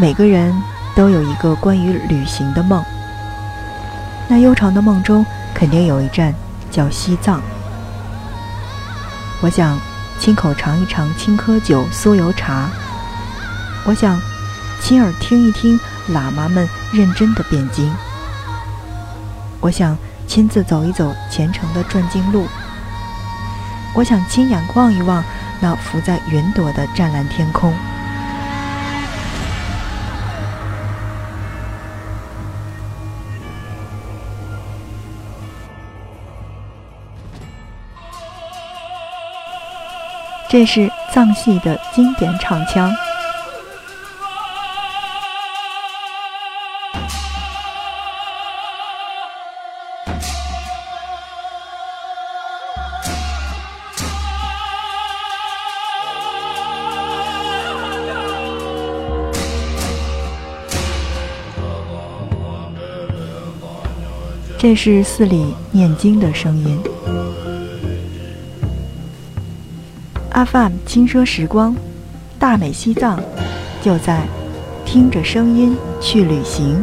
每个人都有一个关于旅行的梦。那悠长的梦中，肯定有一站叫西藏。我想亲口尝一尝青稞酒、酥油茶。我想亲耳听一听喇嘛们认真的辩经。我想亲自走一走虔诚的转经路。我想亲眼望一望那浮在云朵的湛蓝天空。这是藏戏的经典唱腔。这是寺里念经的声音。FM 轻奢时光，大美西藏，就在听着声音去旅行。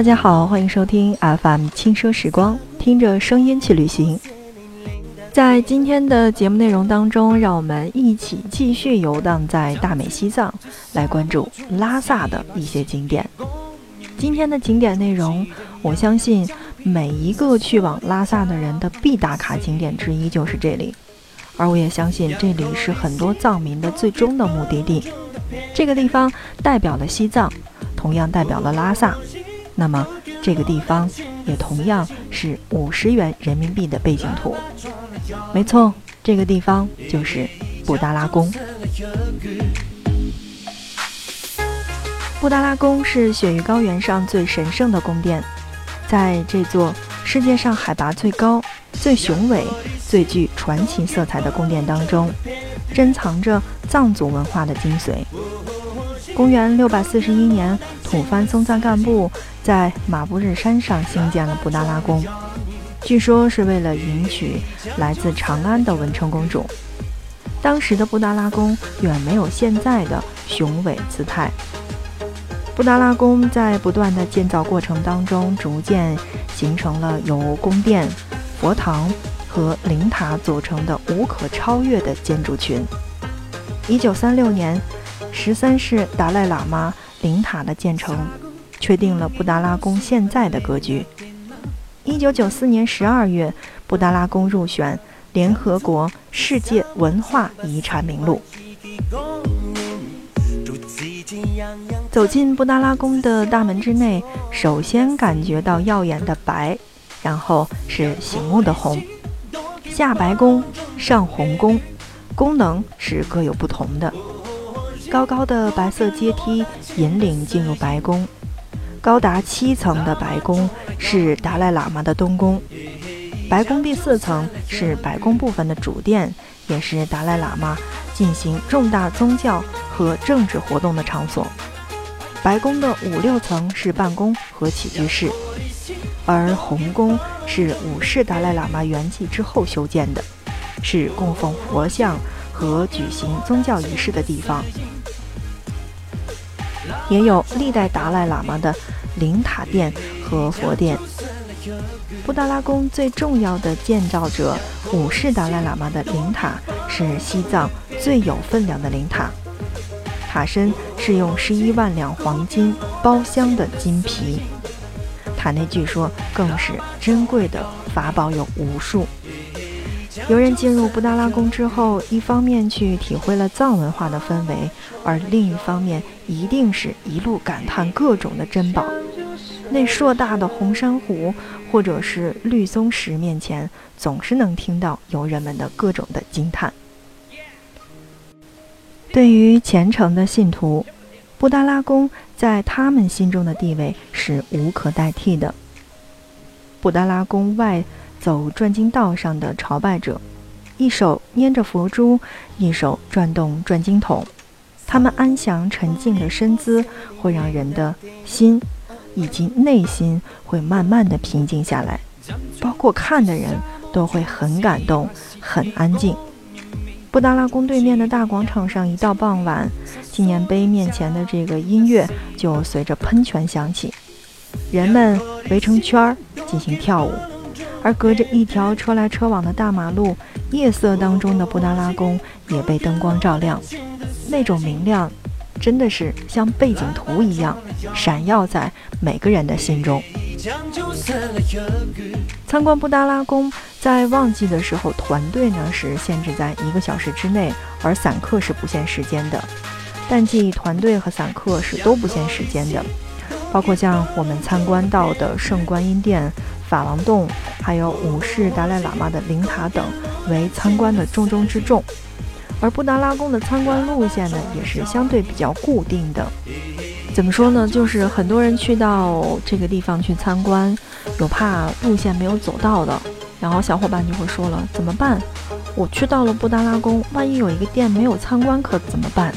大家好，欢迎收听 FM 轻奢时光，听着声音去旅行。在今天的节目内容当中，让我们一起继续游荡在大美西藏，来关注拉萨的一些景点。今天的景点内容，我相信每一个去往拉萨的人的必打卡景点之一就是这里，而我也相信这里是很多藏民的最终的目的地。这个地方代表了西藏，同样代表了拉萨。那么，这个地方也同样是五十元人民币的背景图。没错，这个地方就是布达拉宫。布达拉宫是雪域高原上最神圣的宫殿，在这座世界上海拔最高、最雄伟、最具传奇色彩的宫殿当中，珍藏着藏族文化的精髓。公元六百四十一年，吐蕃松赞干布。在马布日山上兴建了布达拉宫，据说是为了迎娶来自长安的文成公主。当时的布达拉宫远没有现在的雄伟姿态。布达拉宫在不断的建造过程当中，逐渐形成了由宫殿、佛堂和灵塔组成的无可超越的建筑群。一九三六年，十三世达赖喇嘛灵塔的建成。确定了布达拉宫现在的格局。一九九四年十二月，布达拉宫入选联合国世界文化遗产名录。走进布达拉宫的大门之内，首先感觉到耀眼的白，然后是醒目的红。下白宫，上红宫，功能是各有不同的。高高的白色阶梯引领进入白宫。高达七层的白宫是达赖喇嘛的东宫，白宫第四层是白宫部分的主殿，也是达赖喇嘛进行重大宗教和政治活动的场所。白宫的五六层是办公和起居室，而红宫是五世达赖喇嘛圆寂之后修建的，是供奉佛像和举行宗教仪式的地方。也有历代达赖喇嘛的灵塔殿和佛殿。布达拉宫最重要的建造者五世达赖喇嘛的灵塔是西藏最有分量的灵塔，塔身是用十一万两黄金包镶的金皮，塔内据说更是珍贵的法宝有无数。游人进入布达拉宫之后，一方面去体会了藏文化的氛围，而另一方面一定是一路感叹各种的珍宝。那硕大的红珊瑚或者是绿松石面前，总是能听到游人们的各种的惊叹。对于虔诚的信徒，布达拉宫在他们心中的地位是无可代替的。布达拉宫外走转经道上的朝拜者，一手拈着佛珠，一手转动转经筒，他们安详沉静的身姿，会让人的心以及内心会慢慢的平静下来，包括看的人都会很感动，很安静。布达拉宫对面的大广场上，一到傍晚，纪念碑面前的这个音乐就随着喷泉响起，人们围成圈儿进行跳舞，而隔着一条车来车往的大马路，夜色当中的布达拉宫也被灯光照亮，那种明亮，真的是像背景图一样，闪耀在每个人的心中。参观布达拉宫。在旺季的时候，团队呢是限制在一个小时之内，而散客是不限时间的。淡季团队和散客是都不限时间的，包括像我们参观到的圣观音殿、法王洞，还有五世达赖喇嘛的灵塔等，为参观的重中之重。而布达拉宫的参观路线呢，也是相对比较固定的。怎么说呢？就是很多人去到这个地方去参观，有怕路线没有走到的。然后小伙伴就会说了，怎么办？我去到了布达拉宫，万一有一个店没有参观，可怎么办？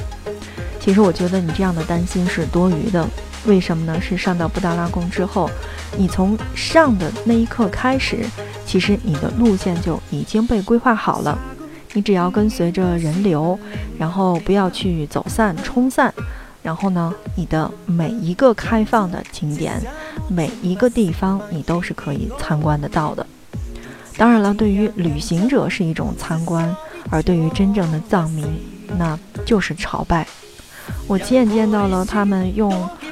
其实我觉得你这样的担心是多余的。为什么呢？是上到布达拉宫之后，你从上的那一刻开始，其实你的路线就已经被规划好了。你只要跟随着人流，然后不要去走散冲散，然后呢，你的每一个开放的景点，每一个地方，你都是可以参观得到的。当然了，对于旅行者是一种参观，而对于真正的藏民，那就是朝拜。我亲眼见到了他们用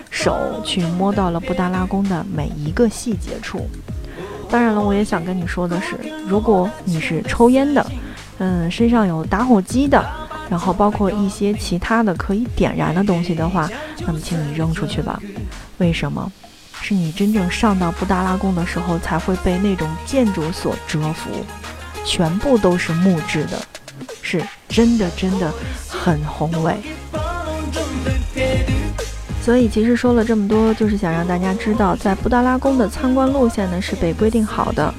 手去摸到了布达拉宫的每一个细节处。当然了，我也想跟你说的是，如果你是抽烟的，嗯，身上有打火机的，然后包括一些其他的可以点燃的东西的话，那么请你扔出去吧。为什么？是你真正上到布达拉宫的时候，才会被那种建筑所折服，全部都是木质的，是真的真的很宏伟。所以其实说了这么多，就是想让大家知道，在布达拉宫的参观路线呢是被规定好的，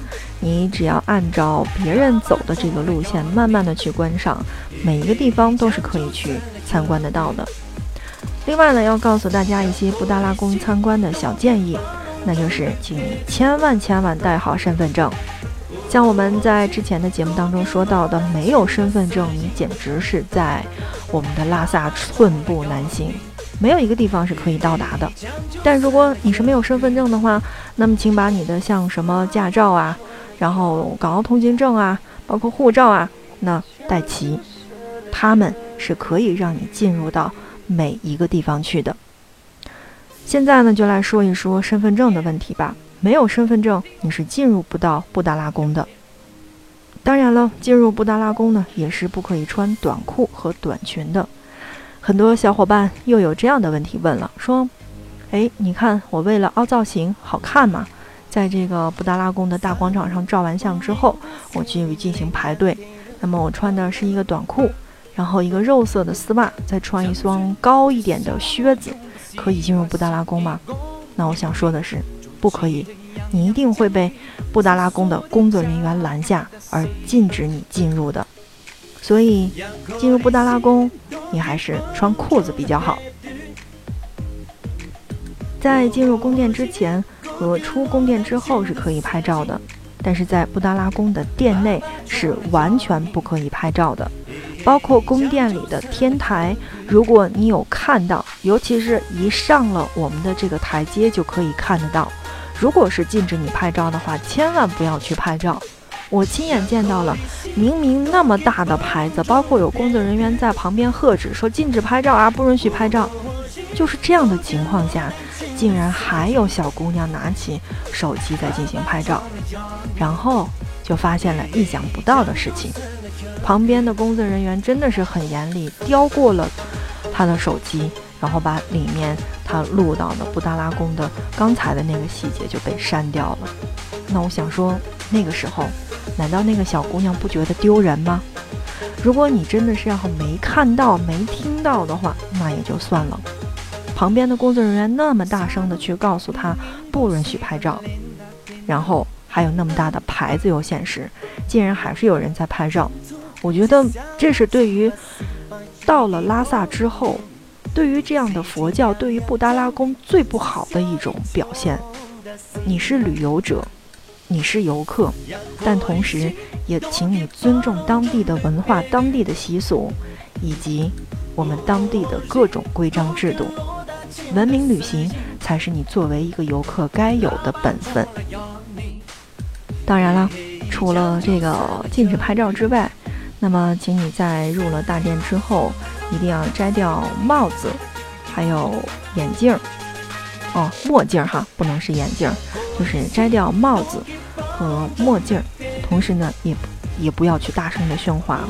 你只要按照别人走的这个路线，慢慢的去观赏，每一个地方都是可以去参观得到的。另外呢，要告诉大家一些布达拉宫参观的小建议，那就是请你千万千万带好身份证。像我们在之前的节目当中说到的，没有身份证，你简直是在我们的拉萨寸步难行，没有一个地方是可以到达的。但如果你是没有身份证的话，那么请把你的像什么驾照啊，然后港澳通行证啊，包括护照啊，那带齐，他们是可以让你进入到。每一个地方去的。现在呢，就来说一说身份证的问题吧。没有身份证，你是进入不到布达拉宫的。当然了，进入布达拉宫呢，也是不可以穿短裤和短裙的。很多小伙伴又有这样的问题问了，说：“哎，你看我为了凹造型好看吗，在这个布达拉宫的大广场上照完相之后，我去进行排队，那么我穿的是一个短裤。”然后一个肉色的丝袜，再穿一双高一点的靴子，可以进入布达拉宫吗？那我想说的是，不可以，你一定会被布达拉宫的工作人员拦下，而禁止你进入的。所以，进入布达拉宫，你还是穿裤子比较好。在进入宫殿之前和出宫殿之后是可以拍照的，但是在布达拉宫的殿内是完全不可以拍照的。包括宫殿里的天台，如果你有看到，尤其是一上了我们的这个台阶就可以看得到。如果是禁止你拍照的话，千万不要去拍照。我亲眼见到了，明明那么大的牌子，包括有工作人员在旁边喝止说禁止拍照啊，不允许拍照。就是这样的情况下，竟然还有小姑娘拿起手机在进行拍照，然后就发现了意想不到的事情。旁边的工作人员真的是很严厉，叼过了他的手机，然后把里面他录到的布达拉宫的刚才的那个细节就被删掉了。那我想说，那个时候，难道那个小姑娘不觉得丢人吗？如果你真的是要没看到、没听到的话，那也就算了。旁边的工作人员那么大声的去告诉他不允许拍照，然后还有那么大的牌子又显示，竟然还是有人在拍照。我觉得这是对于到了拉萨之后，对于这样的佛教，对于布达拉宫最不好的一种表现。你是旅游者，你是游客，但同时也请你尊重当地的文化、当地的习俗，以及我们当地的各种规章制度。文明旅行才是你作为一个游客该有的本分。当然了，除了这个禁止拍照之外，那么请你在入了大殿之后，一定要摘掉帽子，还有眼镜儿。哦，墨镜儿哈，不能是眼镜儿，就是摘掉帽子和墨镜儿，同时呢，也也不要去大声的喧哗。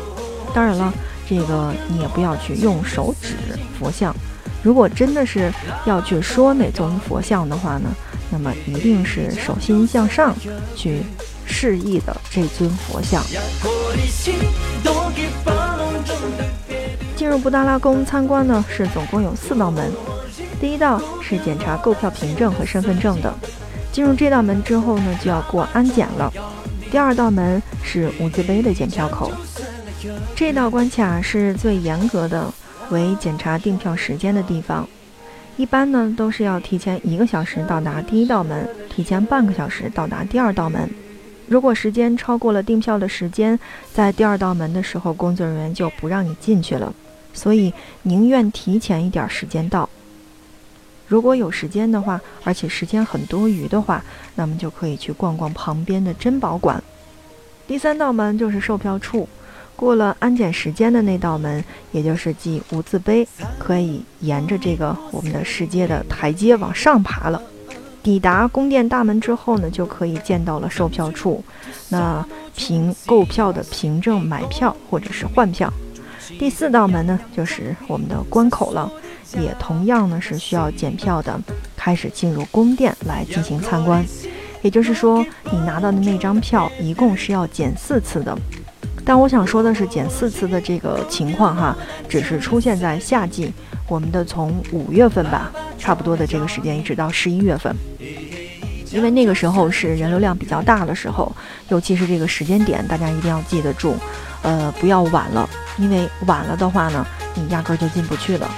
当然了，这个你也不要去用手指佛像。如果真的是要去说哪尊佛像的话呢，那么一定是手心向上去示意的这尊佛像。进入布达拉宫参观呢，是总共有四道门。第一道是检查购票凭证和身份证的，进入这道门之后呢，就要过安检了。第二道门是无字碑的检票口，这道关卡是最严格的，为检查订票时间的地方。一般呢都是要提前一个小时到达第一道门，提前半个小时到达第二道门。如果时间超过了订票的时间，在第二道门的时候，工作人员就不让你进去了。所以宁愿提前一点时间到。如果有时间的话，而且时间很多余的话，那么就可以去逛逛旁边的珍宝馆。第三道门就是售票处，过了安检时间的那道门，也就是记无字碑，可以沿着这个我们的世界的台阶往上爬了。抵达宫殿大门之后呢，就可以见到了售票处，那凭购票的凭证买票或者是换票。第四道门呢，就是我们的关口了。也同样呢是需要检票的，开始进入宫殿来进行参观。也就是说，你拿到的那张票一共是要检四次的。但我想说的是，减四次的这个情况哈，只是出现在夏季，我们的从五月份吧，差不多的这个时间一直到十一月份，因为那个时候是人流量比较大的时候，尤其是这个时间点，大家一定要记得住，呃，不要晚了，因为晚了的话呢，你压根儿就进不去了。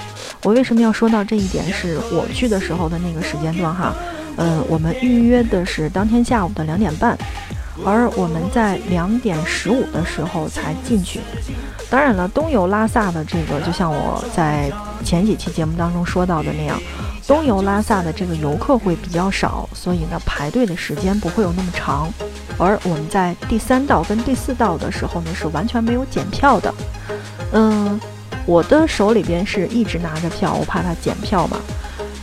我为什么要说到这一点？是我去的时候的那个时间段哈，嗯，我们预约的是当天下午的两点半，而我们在两点十五的时候才进去。当然了，东游拉萨的这个，就像我在前几期节目当中说到的那样，东游拉萨的这个游客会比较少，所以呢，排队的时间不会有那么长。而我们在第三道跟第四道的时候呢，是完全没有检票的，嗯。我的手里边是一直拿着票，我怕他检票嘛，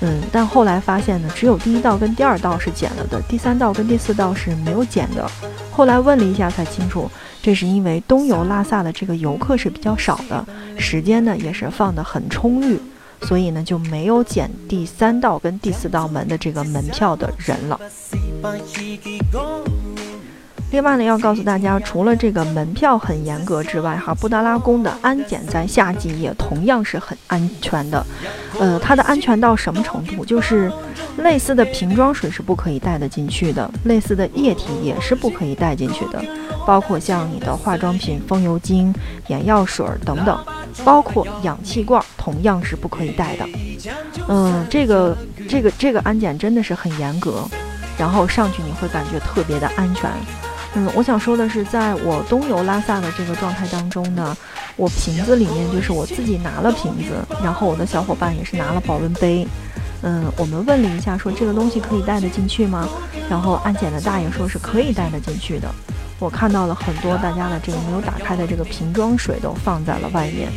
嗯，但后来发现呢，只有第一道跟第二道是减了的，第三道跟第四道是没有减的。后来问了一下才清楚，这是因为东游拉萨的这个游客是比较少的，时间呢也是放得很充裕，所以呢就没有减第三道跟第四道门的这个门票的人了。另外呢，要告诉大家，除了这个门票很严格之外，哈，布达拉宫的安检在夏季也同样是很安全的。呃，它的安全到什么程度？就是类似的瓶装水是不可以带得进去的，类似的液体也是不可以带进去的，包括像你的化妆品、风油精、眼药水等等，包括氧气罐同样是不可以带的。嗯，这个这个这个安检真的是很严格，然后上去你会感觉特别的安全。嗯，我想说的是，在我东游拉萨的这个状态当中呢，我瓶子里面就是我自己拿了瓶子，然后我的小伙伴也是拿了保温杯。嗯，我们问了一下，说这个东西可以带得进去吗？然后安检的大爷说是可以带得进去的。我看到了很多大家的这个没有打开的这个瓶装水都放在了外面。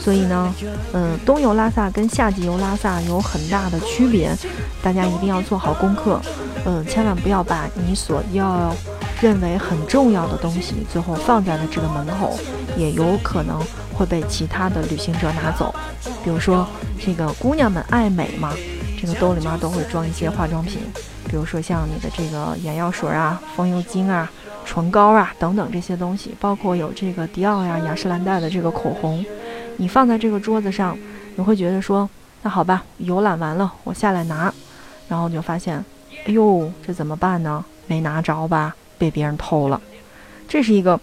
所以呢，嗯，东游拉萨跟夏季游拉萨有很大的区别，大家一定要做好功课。嗯，千万不要把你所要。认为很重要的东西，最后放在了这个门口，也有可能会被其他的旅行者拿走。比如说，这个姑娘们爱美嘛，这个兜里面都会装一些化妆品，比如说像你的这个眼药水啊、风油精啊、唇膏啊等等这些东西，包括有这个迪奥呀、雅诗兰黛的这个口红，你放在这个桌子上，你会觉得说，那好吧，游览完了，我下来拿，然后就发现，哎呦，这怎么办呢？没拿着吧？被别人偷了。这是一个，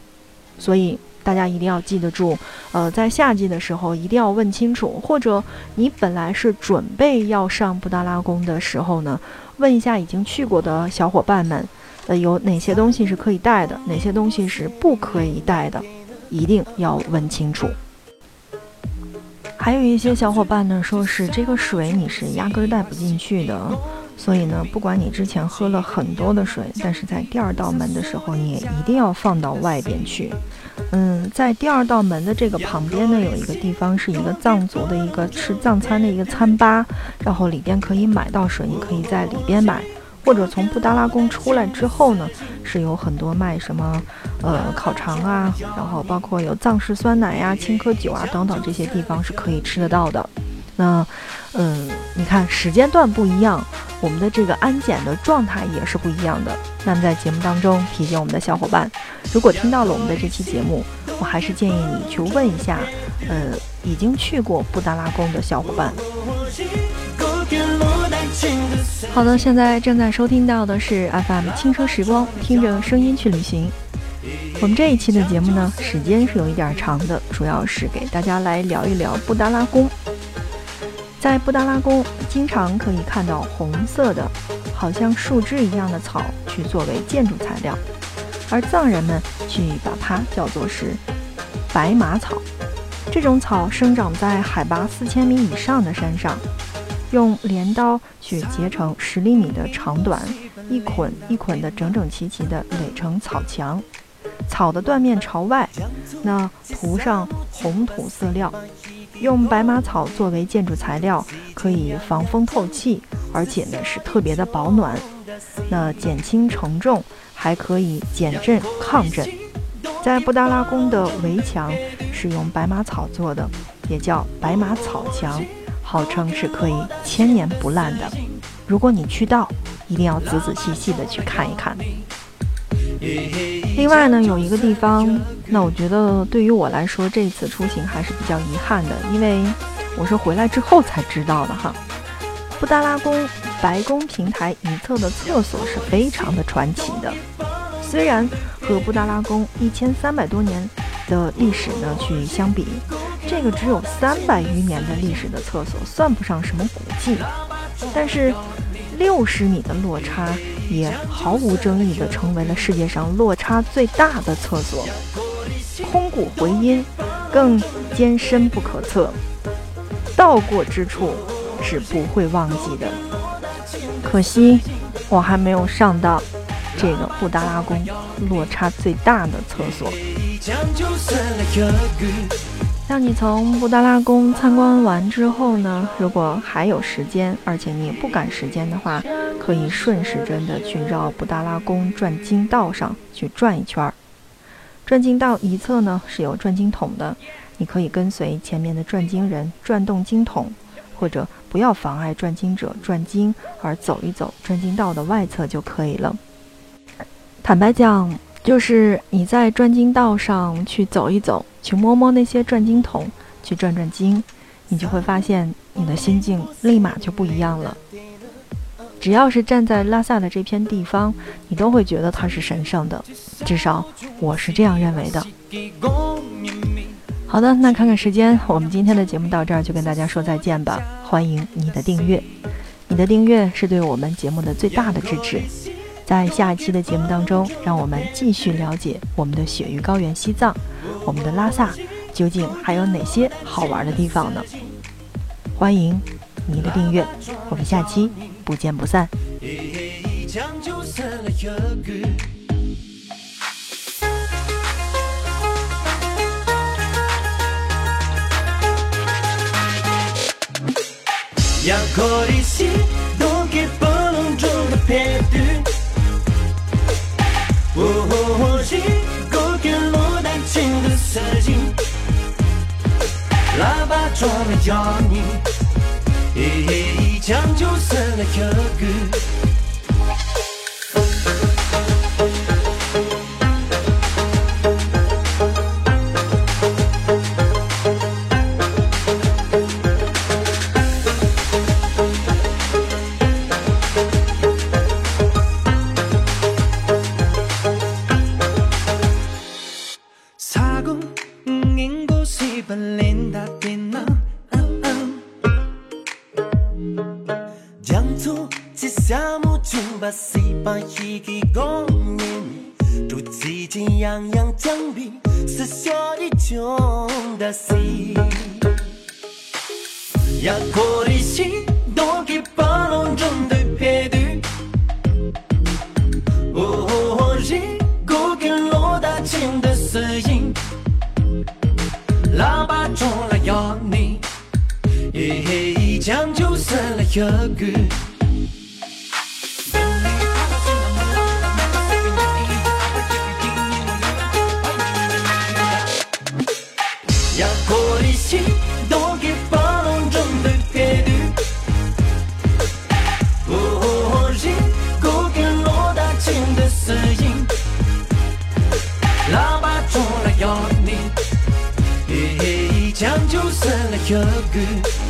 所以大家一定要记得住，呃，在夏季的时候一定要问清楚，或者你本来是准备要上布达拉宫的时候呢，问一下已经去过的小伙伴们，呃，有哪些东西是可以带的，哪些东西是不可以带的，一定要问清楚。还有一些小伙伴呢，说是这个水你是压根带不进去的，所以呢，不管你之前喝了很多的水，但是在第二道门的时候，你也一定要放到外边去。嗯，在第二道门的这个旁边呢，有一个地方是一个藏族的一个吃藏餐的一个餐吧，然后里边可以买到水，你可以在里边买。或者从布达拉宫出来之后呢，是有很多卖什么，呃，烤肠啊，然后包括有藏式酸奶呀、青稞酒啊等等这些地方是可以吃得到的。那，嗯，你看时间段不一样，我们的这个安检的状态也是不一样的。那么在节目当中提醒我们的小伙伴，如果听到了我们的这期节目，我还是建议你去问一下，呃，已经去过布达拉宫的小伙伴。好的，现在正在收听到的是 FM 轻车时光，听着声音去旅行。我们这一期的节目呢，时间是有一点长的，主要是给大家来聊一聊布达拉宫。在布达拉宫，经常可以看到红色的，好像树枝一样的草，去作为建筑材料，而藏人们去把它叫做是白马草。这种草生长在海拔四千米以上的山上。用镰刀去截成十厘米的长短，一捆一捆的整整齐齐的垒成草墙，草的断面朝外，那涂上红土色料，用白马草作为建筑材料，可以防风透气，而且呢是特别的保暖，那减轻承重，还可以减震抗震。在布达拉宫的围墙是用白马草做的，也叫白马草墙。号称是可以千年不烂的。如果你去到，一定要仔仔细细的去看一看。另外呢，有一个地方，那我觉得对于我来说，这次出行还是比较遗憾的，因为我是回来之后才知道的哈。布达拉宫白宫平台一侧的厕所是非常的传奇的，虽然和布达拉宫一千三百多年的历史呢去相比。这个只有三百余年的历史的厕所，算不上什么古迹，但是六十米的落差也毫无争议地成为了世界上落差最大的厕所。空谷回音，更艰深不可测，到过之处是不会忘记的。可惜我还没有上到这个布达拉宫落差最大的厕所。当你从布达拉宫参观完之后呢，如果还有时间，而且你也不赶时间的话，可以顺时针的去绕布达拉宫转经道上去转一圈儿。转经道一侧呢是有转经筒的，你可以跟随前面的转经人转动经筒，或者不要妨碍转经者转经而走一走转经道的外侧就可以了。坦白讲。就是你在转经道上去走一走，去摸摸那些转经筒，去转转经，你就会发现你的心境立马就不一样了。只要是站在拉萨的这片地方，你都会觉得它是神圣的，至少我是这样认为的。好的，那看看时间，我们今天的节目到这儿就跟大家说再见吧。欢迎你的订阅，你的订阅是对我们节目的最大的支持。在下一期的节目当中，让我们继续了解我们的雪域高原西藏，我们的拉萨究竟还有哪些好玩的地方呢？欢迎您的订阅，我们下期不见不散。我喇叭装了要用的心，呀，苦的是多吉巴隆中的撇嘴，哦，一锅干罗达情的思音，喇叭中来吆你，哎，讲究是来喝鱼。な曲